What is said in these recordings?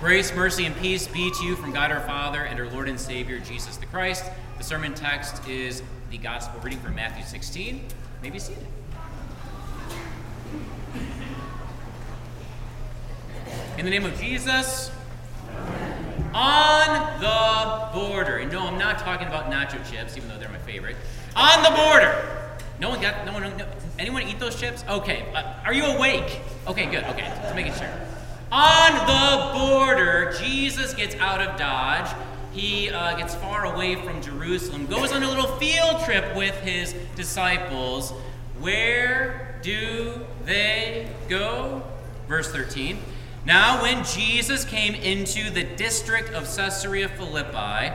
Grace, mercy, and peace be to you from God our Father and our Lord and Savior Jesus the Christ. The sermon text is the gospel reading from Matthew 16. Maybe see it. In the name of Jesus, on the border. And no, I'm not talking about nacho chips, even though they're my favorite. On the border. No one got, no one, no, anyone eat those chips? Okay. Uh, are you awake? Okay, good. Okay, just making sure. On the border, Jesus gets out of Dodge. He uh, gets far away from Jerusalem, goes on a little field trip with his disciples. Where do they go? Verse 13. Now, when Jesus came into the district of Caesarea Philippi,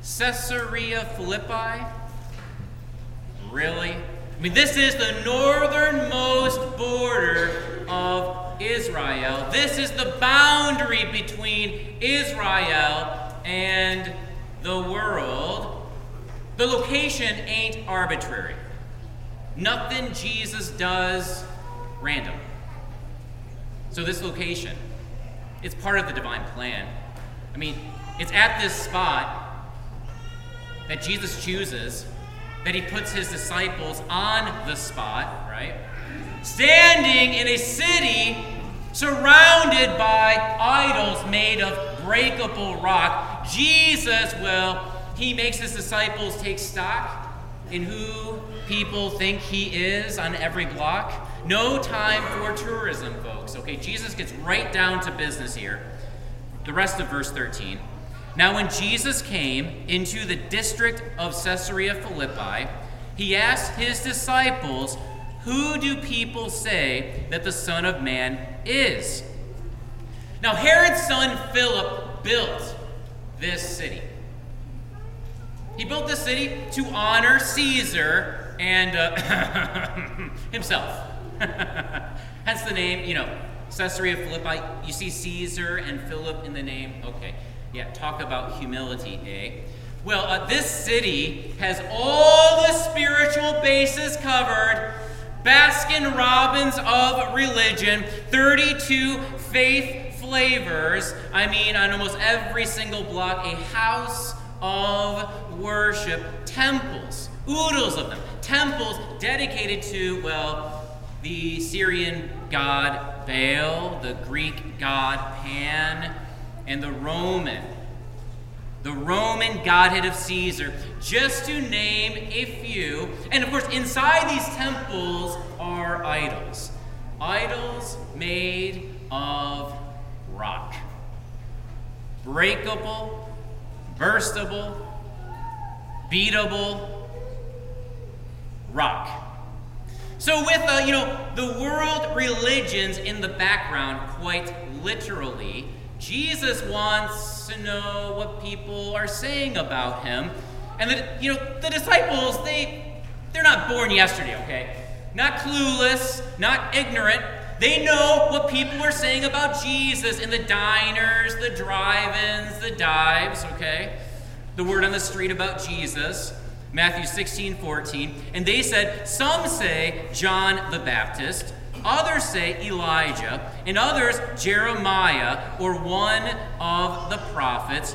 Caesarea Philippi? Really? I mean, this is the northernmost Israel. This is the boundary between Israel and the world. The location ain't arbitrary. Nothing Jesus does random. So, this location, it's part of the divine plan. I mean, it's at this spot that Jesus chooses that he puts his disciples on the spot, right? Standing in a city surrounded by idols made of breakable rock. Jesus, well, he makes his disciples take stock in who people think he is on every block. No time for tourism, folks. Okay, Jesus gets right down to business here. The rest of verse 13. Now, when Jesus came into the district of Caesarea Philippi, he asked his disciples, Who do people say that the Son of Man is? Now, Herod's son Philip built this city. He built this city to honor Caesar and uh, himself. Hence the name, you know, Caesarea Philippi. You see Caesar and Philip in the name. Okay, yeah, talk about humility, eh? Well, uh, this city has all the spiritual bases covered. Baskin Robbins of religion, 32 faith flavors. I mean, on almost every single block, a house of worship, temples, oodles of them, temples dedicated to, well, the Syrian god Baal, the Greek god Pan, and the Roman, the Roman godhead of Caesar, just to name a few. And of course, inside these temples are idols. Idols made of rock. Breakable, burstable, beatable rock. So, with uh, you know the world religions in the background, quite literally, Jesus wants to know what people are saying about him, and the, you know the disciples they they're not born yesterday, okay? Not clueless, not ignorant. They know what people are saying about Jesus in the diners, the drive-ins, the dives, okay? The word on the street about Jesus. Matthew 16, 14. And they said, Some say John the Baptist, others say Elijah, and others Jeremiah or one of the prophets.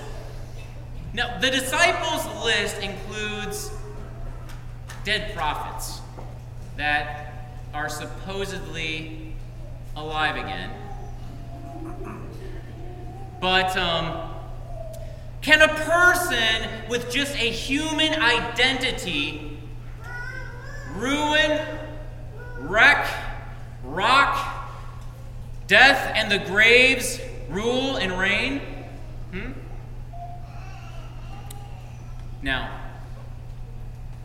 Now, the disciples' list includes dead prophets that are supposedly alive again. But, um, can a person with just a human identity ruin, wreck, rock, death, and the graves rule and reign? Hmm? Now,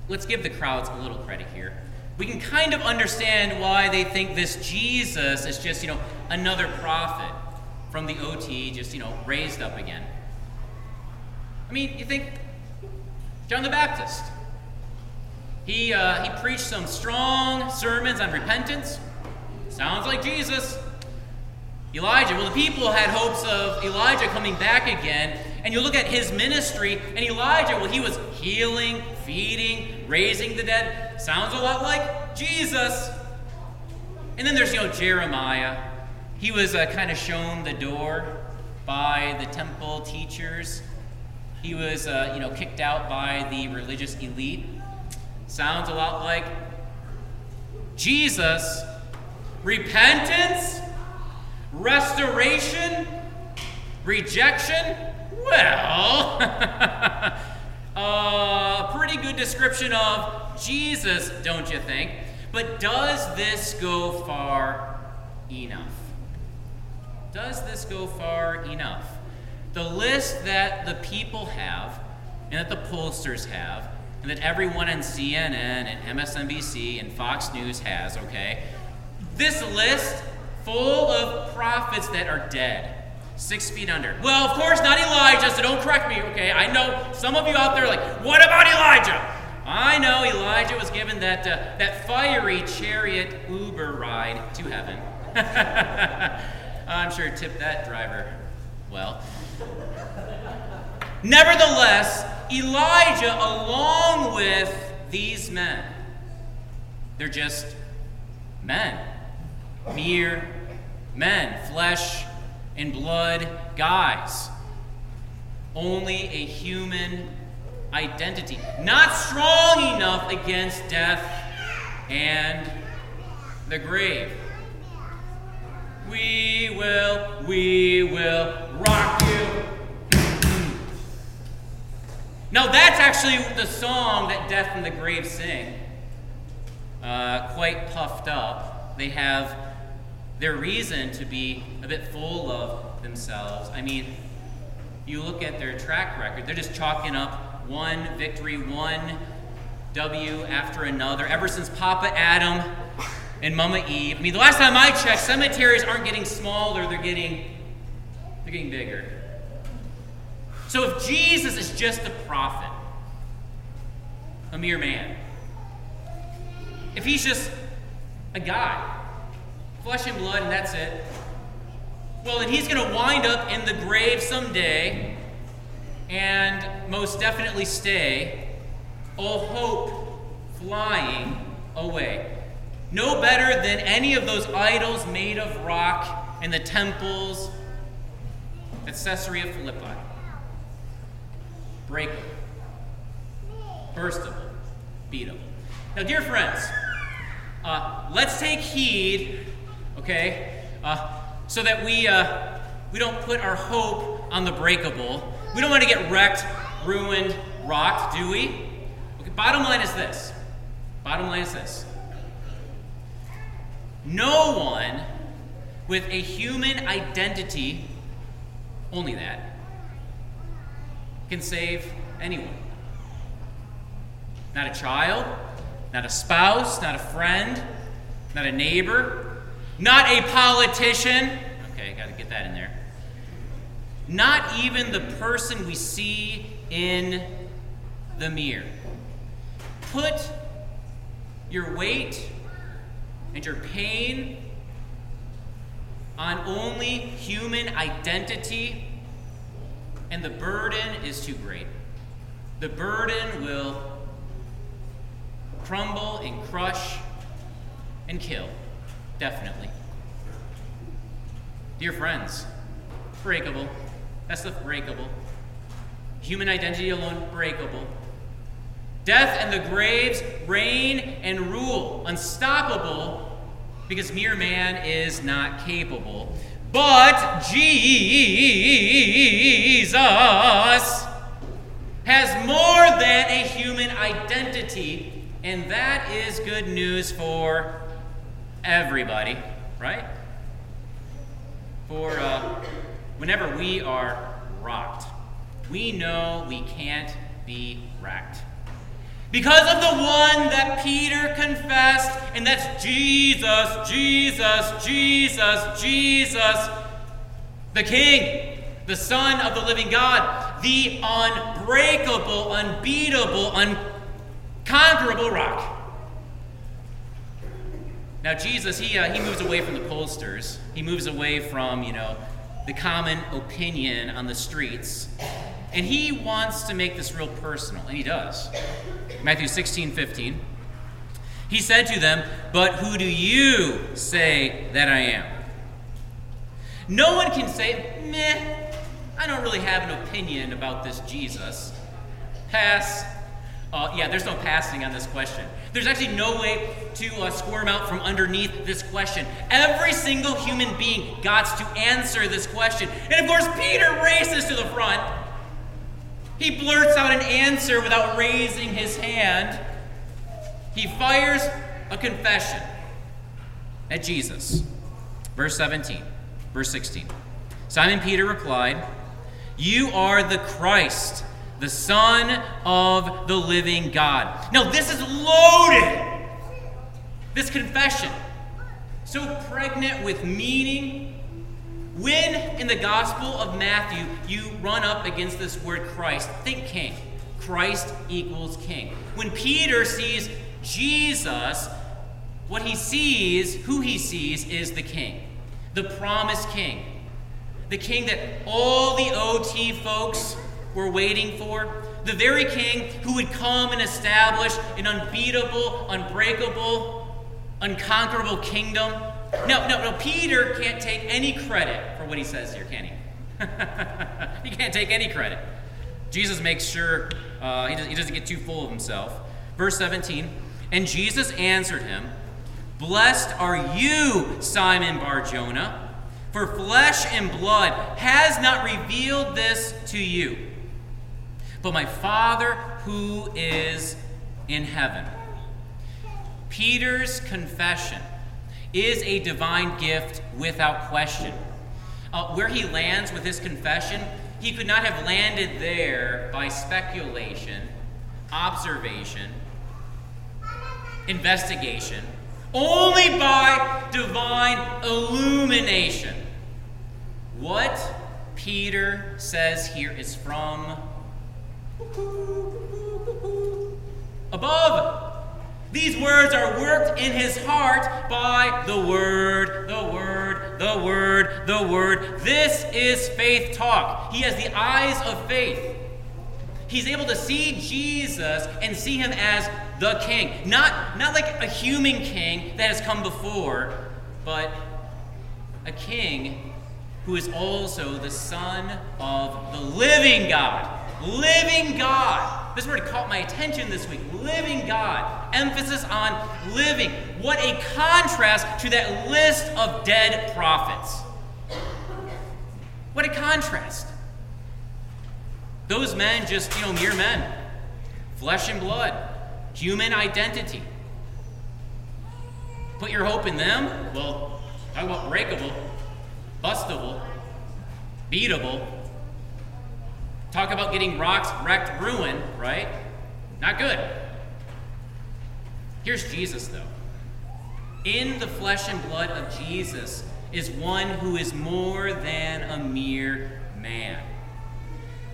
let's give the crowds a little credit here. We can kind of understand why they think this Jesus is just, you know, another prophet from the OT, just, you know, raised up again. I mean, you think John the Baptist. He, uh, he preached some strong sermons on repentance. Sounds like Jesus. Elijah, well, the people had hopes of Elijah coming back again. And you look at his ministry, and Elijah, well, he was healing, feeding, raising the dead. Sounds a lot like Jesus. And then there's, you know, Jeremiah. He was uh, kind of shown the door by the temple teachers. He was, uh, you know, kicked out by the religious elite. Sounds a lot like Jesus. Repentance, restoration, rejection. Well, a uh, pretty good description of Jesus, don't you think? But does this go far enough? Does this go far enough? The list that the people have, and that the pollsters have, and that everyone on CNN and MSNBC and Fox News has, okay? This list full of prophets that are dead. Six feet under. Well, of course, not Elijah, so don't correct me, okay? I know some of you out there like, what about Elijah? I know Elijah was given that, uh, that fiery chariot Uber ride to heaven. I'm sure tipped that driver well. Nevertheless, Elijah, along with these men, they're just men, mere men, flesh and blood guys. Only a human identity, not strong enough against death and the grave. We will, we will rock you. now, that's actually the song that Death and the Grave sing. Uh, quite puffed up. They have their reason to be a bit full of themselves. I mean, you look at their track record, they're just chalking up one victory, one W after another. Ever since Papa Adam and Mama Eve. I mean, the last time I checked, cemeteries aren't getting smaller, they're getting they're getting bigger. So if Jesus is just a prophet, a mere man, if he's just a guy, flesh and blood, and that's it, well, and he's going to wind up in the grave someday and most definitely stay, all hope flying away. No better than any of those idols made of rock in the temples at Caesarea Philippi. Break them. Burst Breakable, burstable, beatable. Now, dear friends, uh, let's take heed, okay, uh, so that we, uh, we don't put our hope on the breakable. We don't want to get wrecked, ruined, rocked, do we? Okay, bottom line is this. Bottom line is this. No one with a human identity, only that, can save anyone. Not a child, not a spouse, not a friend, not a neighbor, not a politician. Okay, got to get that in there. Not even the person we see in the mirror. Put your weight and your pain on only human identity, and the burden is too great. The burden will crumble and crush and kill, definitely. Dear friends, breakable. That's the breakable. Human identity alone, breakable. Death and the graves reign and rule, unstoppable, because mere man is not capable. But Jesus has more than a human identity, and that is good news for everybody, right? For uh, whenever we are rocked, we know we can't be racked. Because of the one that Peter confessed, and that's Jesus, Jesus, Jesus, Jesus, the King, the Son of the living God, the unbreakable, unbeatable, unconquerable rock. Now, Jesus, he, uh, he moves away from the pollsters. He moves away from, you know, the common opinion on the streets. And he wants to make this real personal, and he does. Matthew 16, 15. He said to them, But who do you say that I am? No one can say, Meh, I don't really have an opinion about this Jesus. Pass. Uh, yeah, there's no passing on this question. There's actually no way to uh, squirm out from underneath this question. Every single human being got to answer this question. And of course, Peter races to the front. He blurts out an answer without raising his hand. He fires a confession at Jesus. Verse 17, verse 16. Simon Peter replied, You are the Christ the Son of the living God. Now, this is loaded. This confession, so pregnant with meaning. When in the Gospel of Matthew you run up against this word Christ, think king. Christ equals king. When Peter sees Jesus, what he sees, who he sees, is the king, the promised king, the king that all the OT folks we're waiting for, the very king who would come and establish an unbeatable, unbreakable, unconquerable kingdom. No, no, no. Peter can't take any credit for what he says here, can he? he can't take any credit. Jesus makes sure uh, he, does, he doesn't get too full of himself. Verse 17 And Jesus answered him, Blessed are you, Simon Bar Jonah, for flesh and blood has not revealed this to you but my Father who is in heaven. Peter's confession is a divine gift without question. Uh, where he lands with his confession, he could not have landed there by speculation, observation, investigation, only by divine illumination. What Peter says here is from Above. These words are worked in his heart by the Word, the Word, the Word, the Word. This is faith talk. He has the eyes of faith. He's able to see Jesus and see him as the king. Not, not like a human king that has come before, but a king who is also the Son of the living God. Living God. This word caught my attention this week. Living God. Emphasis on living. What a contrast to that list of dead prophets. What a contrast. Those men just, you know, mere men. Flesh and blood. Human identity. Put your hope in them? Well, talk about breakable, bustable, beatable, Talk about getting rocks wrecked, ruined, right? Not good. Here's Jesus, though. In the flesh and blood of Jesus is one who is more than a mere man.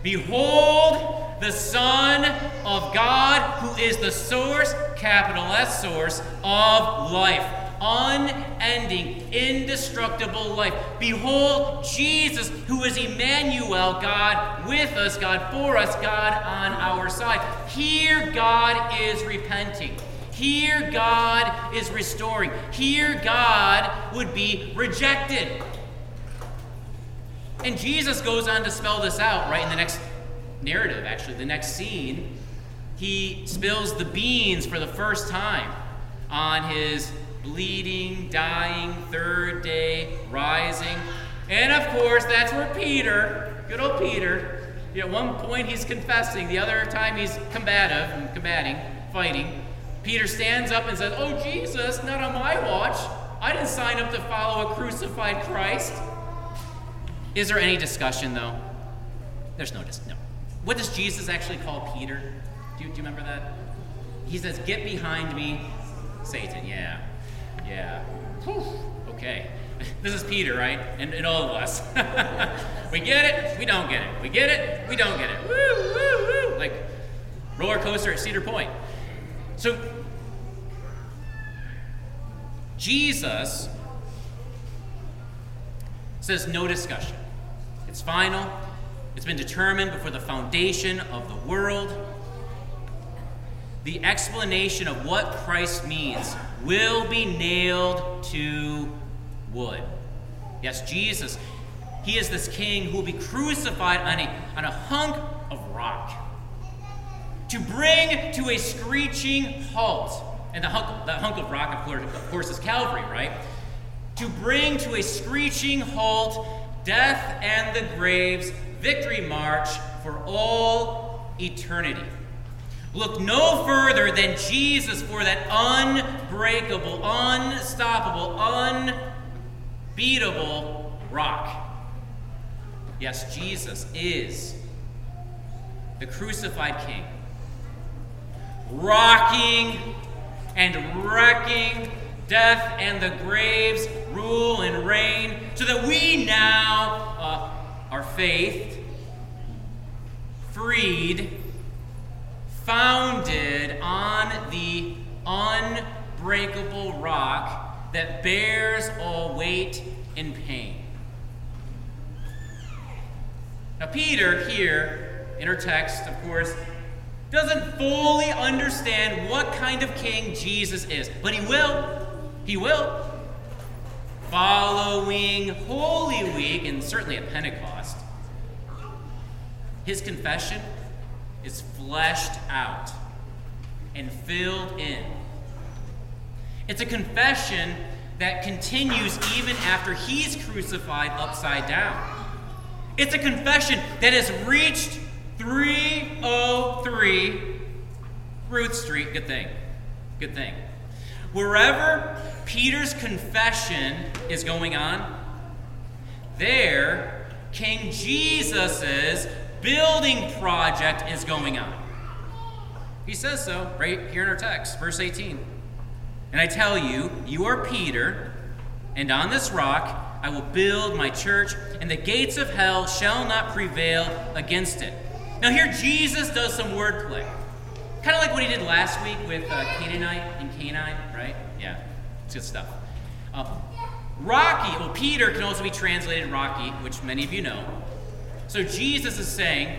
Behold, the Son of God, who is the source, capital S source, of life unending, indestructible life. Behold Jesus, who is Emmanuel, God with us, God for us, God on our side. Here, God is repenting. Here, God is restoring. Here, God would be rejected. And Jesus goes on to spell this out right in the next narrative, actually, the next scene. He spills the beans for the first time on his bleeding, dying, third day, rising. And of course, that's where Peter, good old Peter, at one point he's confessing, the other time he's combative and combating, fighting. Peter stands up and says, Oh, Jesus, not on my watch. I didn't sign up to follow a crucified Christ. Is there any discussion, though? There's no discussion. No. What does Jesus actually call Peter? Do you, do you remember that? He says, Get behind me, Satan. Yeah. Yeah. Whew. Okay. This is Peter, right? And, and all of us. we get it, we don't get it. We get it, we don't get it. Woo, woo, woo. Like roller coaster at Cedar Point. So, Jesus says no discussion. It's final. It's been determined before the foundation of the world. The explanation of what Christ means will be nailed to wood. Yes, Jesus. he is this king who will be crucified on a, on a hunk of rock to bring to a screeching halt. And the hunk, the hunk of rock, of course, of course, is Calvary, right? To bring to a screeching halt death and the grave's victory march for all eternity. Look no further than Jesus for that unbreakable, unstoppable, unbeatable rock. Yes, Jesus is the crucified King, rocking and wrecking death and the grave's rule and reign, so that we now uh, are faith, freed, founded on the unbreakable rock that bears all weight and pain. Now, Peter here in our text, of course, doesn't fully understand what kind of king Jesus is, but he will. He will. Following Holy Week, and certainly at Pentecost, his confession is fleshed out and filled in. It's a confession that continues even after he's crucified upside down. It's a confession that has reached 303 Ruth Street. Good thing. Good thing. Wherever Peter's confession is going on, there King Jesus's building project is going on. He says so right here in our text, verse 18. And I tell you, you are Peter, and on this rock I will build my church, and the gates of hell shall not prevail against it. Now, here Jesus does some wordplay. Kind of like what he did last week with uh, Canaanite and Canine, right? Yeah, it's good stuff. Uh, Rocky, well, Peter can also be translated Rocky, which many of you know. So Jesus is saying,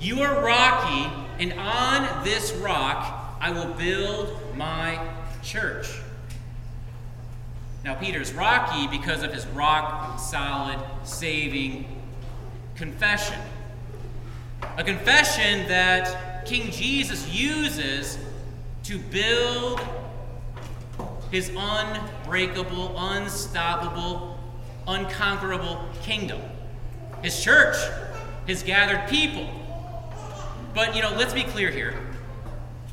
You are Rocky, and on this rock I will build my church. Now, Peter's rocky because of his rock solid, saving confession. A confession that King Jesus uses to build his unbreakable, unstoppable, unconquerable kingdom. His church, his gathered people. But, you know, let's be clear here.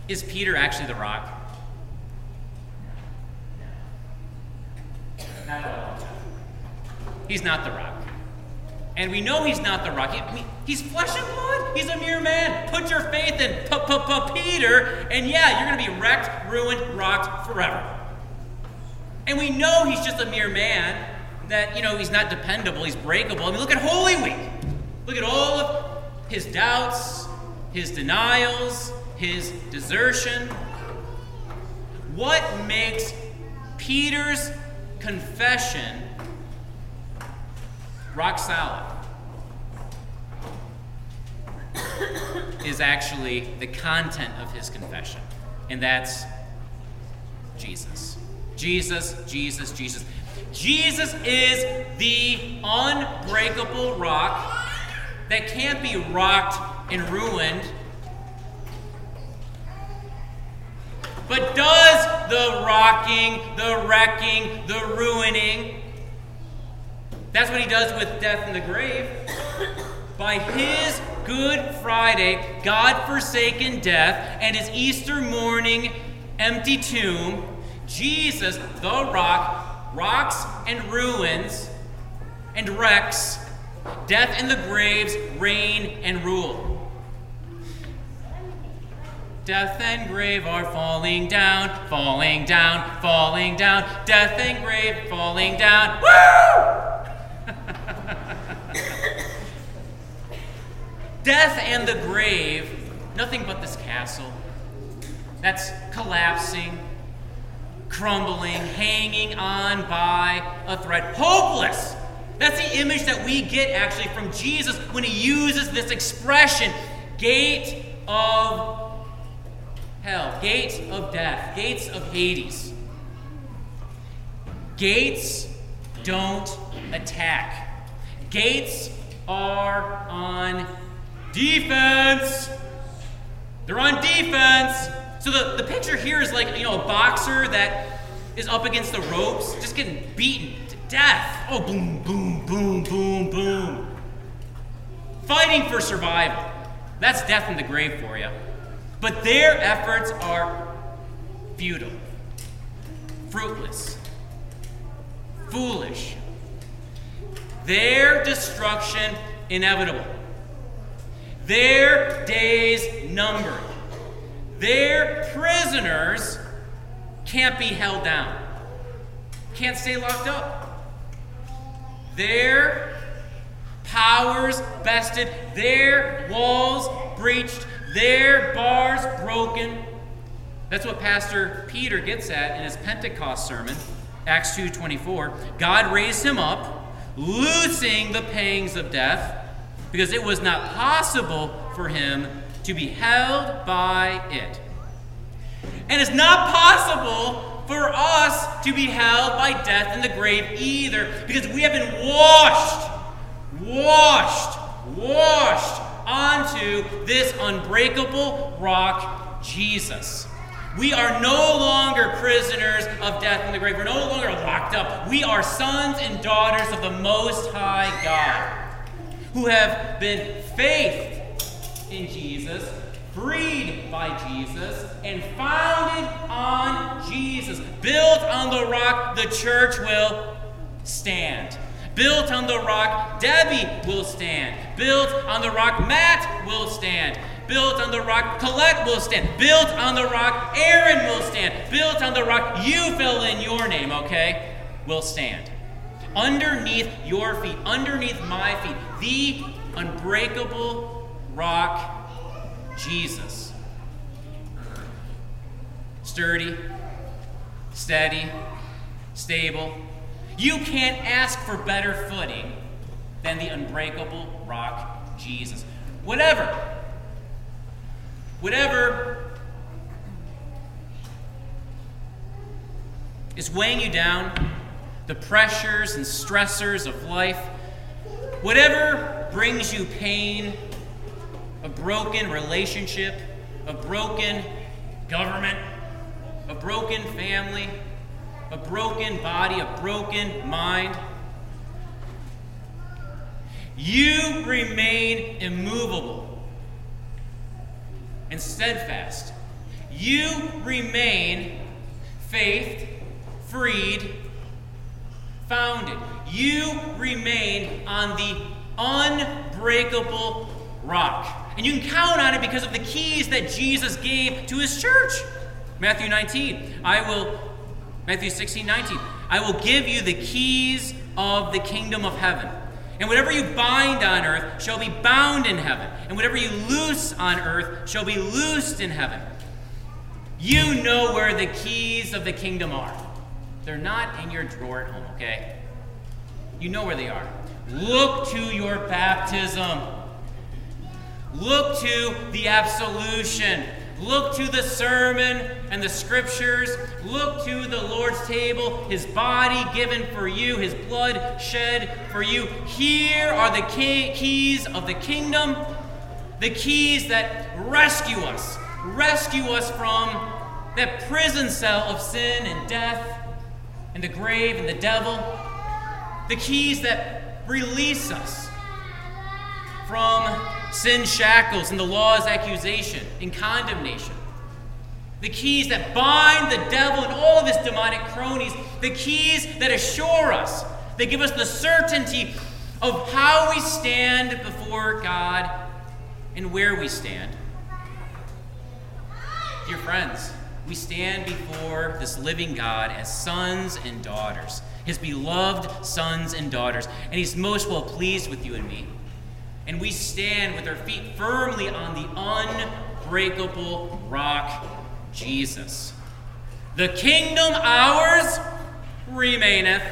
Is Peter actually the rock? He's not the rock. And we know he's not the rock. He, he's flesh and blood. He's a mere man. Put your faith in Peter, and yeah, you're going to be wrecked, ruined, rocked forever. And we know he's just a mere man, that, you know, he's not dependable, he's breakable. I mean, look at Holy Week. Look at all of his doubts, his denials, his desertion. What makes Peter's confession rock solid is actually the content of his confession, and that's Jesus. Jesus, Jesus, Jesus. Jesus is the unbreakable rock that can't be rocked and ruined But does the rocking, the wrecking, the ruining, that's what he does with death in the grave. By his Good Friday, God forsaken death, and his Easter morning empty tomb, Jesus, the rock, rocks and ruins and wrecks death and the graves reign and rule. Death and grave are falling down, falling down, falling down. Death and grave falling down. Woo! Death and the grave, nothing but this castle that's collapsing, crumbling, hanging on by a thread. Hopeless! That's the image that we get actually from Jesus when he uses this expression gate of hell, gates of death, gates of Hades. Gates don't attack. gates are on defense. They're on defense. So the, the picture here is like, you know, a boxer that is up against the ropes, just getting beaten to death. Oh, boom, boom, boom, boom, boom. Fighting for survival. That's death in the grave for you. But their efforts are futile, fruitless, foolish. Their destruction inevitable. Their days numbered. Their prisoners can't be held down, can't stay locked up. Their powers bested, their walls breached, their bars broken. That's what Pastor Peter gets at in his Pentecost sermon, Acts 2:24. God raised him up, loosing the pangs of death, because it was not possible for him to be held by it. And it's not possible for us to be held by death in the grave either, because we have been washed, washed, washed onto this unbreakable rock, Jesus. We are no longer prisoners of death in the grave. We're no longer locked up. We are sons and daughters of the Most High God who have been faithed in Jesus, freed by Jesus, and founded on Jesus. Built on the rock, the church will stand. Built on the rock, Debbie will stand. Built on the rock, Matt will stand. Built on the rock, Colette will stand. Built on the rock, Aaron will stand. Built on the rock, you fill in your name, okay? Will stand. Underneath your feet, underneath my feet, the unbreakable rock, Jesus. Sturdy, steady, stable. You can't ask for better footing than the unbreakable rock, Jesus. Whatever, whatever is weighing you down, the pressures and stressors of life, whatever brings you pain a broken relationship, a broken government, a broken family, a broken body, a broken mind. You remain immovable and steadfast. You remain faith, freed, founded. You remain on the unbreakable rock. And you can count on it because of the keys that Jesus gave to his church. Matthew 19, I will, Matthew 16, 19, I will give you the keys of the kingdom of heaven. And whatever you bind on earth shall be bound in heaven. And whatever you loose on earth shall be loosed in heaven. You know where the keys of the kingdom are. They're not in your drawer at home, okay? You know where they are. Look to your baptism. Look to the absolution. Look to the sermon and the scriptures. Look to the Lord's table, his body given for you, his blood shed for you. Here are the key- keys of the kingdom, the keys that rescue us, rescue us from that prison cell of sin and death and the grave and the devil, the keys that release us from sin's shackles and the law's accusation and condemnation. The keys that bind the devil and all of his demonic cronies. The keys that assure us. They give us the certainty of how we stand before God and where we stand. Dear friends, we stand before this living God as sons and daughters, his beloved sons and daughters, and he's most well pleased with you and me and we stand with our feet firmly on the unbreakable rock, Jesus. The kingdom ours remaineth.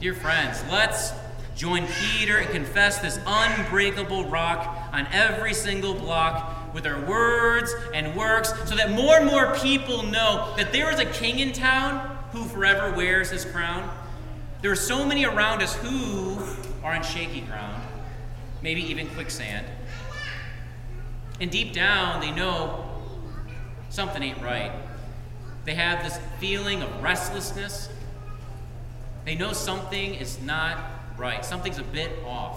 Dear friends, let's join Peter and confess this unbreakable rock on every single block with our words and works so that more and more people know that there is a king in town who forever wears his crown. There are so many around us who are on shaky ground, maybe even quicksand. And deep down, they know something ain't right. They have this feeling of restlessness. They know something is not right, something's a bit off.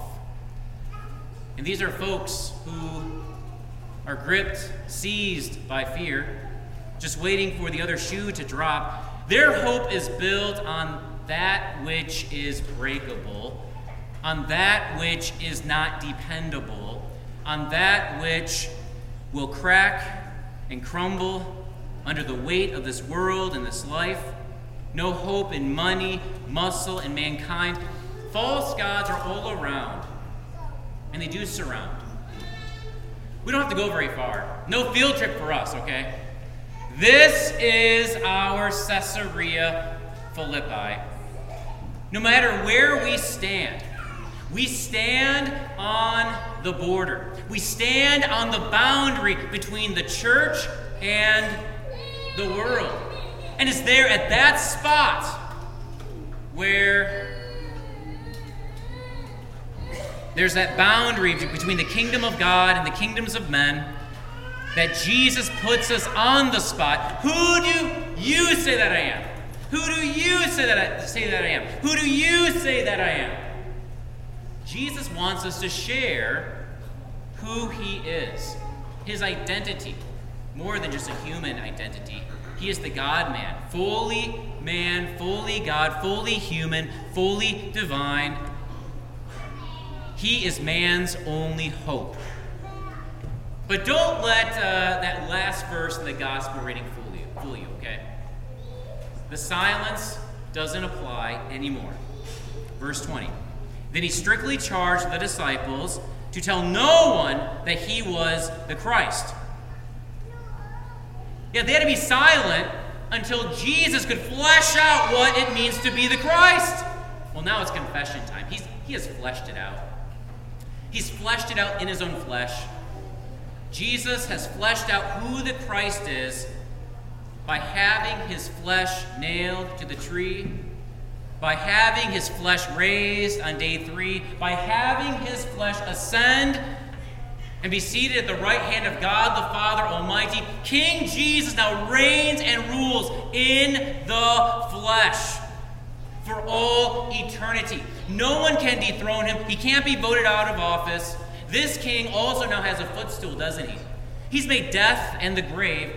And these are folks who are gripped, seized by fear, just waiting for the other shoe to drop. Their hope is built on that which is breakable, on that which is not dependable, on that which will crack and crumble under the weight of this world and this life. No hope in money, muscle, and mankind. False gods are all around, and they do surround. We don't have to go very far. No field trip for us, okay? This is our Caesarea Philippi. No matter where we stand, we stand on the border. We stand on the boundary between the church and the world. And it's there at that spot where there's that boundary between the kingdom of God and the kingdoms of men that Jesus puts us on the spot. Who do you say that I am? Who do you say that I, say that I am? Who do you say that I am? Jesus wants us to share who he is, his identity, more than just a human identity. He is the God man, fully man, fully God, fully human, fully divine. He is man's only hope. But don't let uh, that last verse in the gospel reading fool you, fool you, okay? The silence doesn't apply anymore. Verse 20. Then he strictly charged the disciples to tell no one that he was the Christ. Yeah, they had to be silent until Jesus could flesh out what it means to be the Christ. Well, now it's confession time. He's, he has fleshed it out. He's fleshed it out in his own flesh. Jesus has fleshed out who the Christ is by having his flesh nailed to the tree, by having his flesh raised on day three, by having his flesh ascend and be seated at the right hand of God the Father Almighty. King Jesus now reigns and rules in the flesh for all eternity. No one can dethrone him, he can't be voted out of office. This king also now has a footstool, doesn't he? He's made death and the grave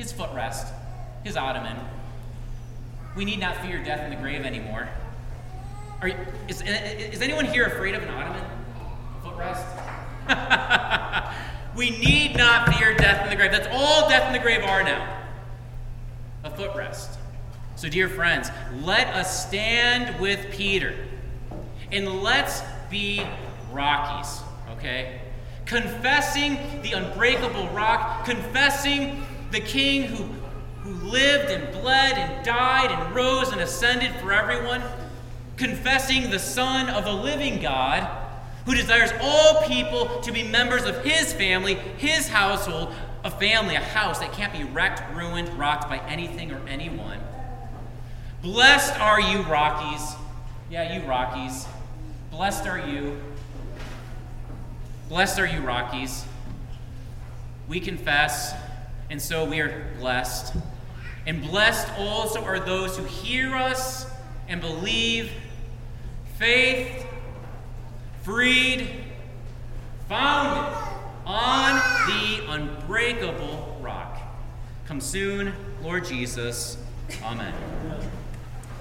his footrest, his ottoman. We need not fear death and the grave anymore. Are, is, is anyone here afraid of an ottoman? A footrest? we need not fear death and the grave. That's all death and the grave are now. A footrest. So, dear friends, let us stand with Peter and let's be Rockies okay? Confessing the unbreakable rock, confessing the king who, who lived and bled and died and rose and ascended for everyone, confessing the Son of the living God who desires all people to be members of his family, his household, a family, a house that can't be wrecked, ruined, rocked by anything or anyone. Blessed are you, Rockies. Yeah, you Rockies. Blessed are you Blessed are you, Rockies. We confess, and so we are blessed. And blessed also are those who hear us and believe. Faith, freed, founded on the unbreakable rock. Come soon, Lord Jesus. Amen.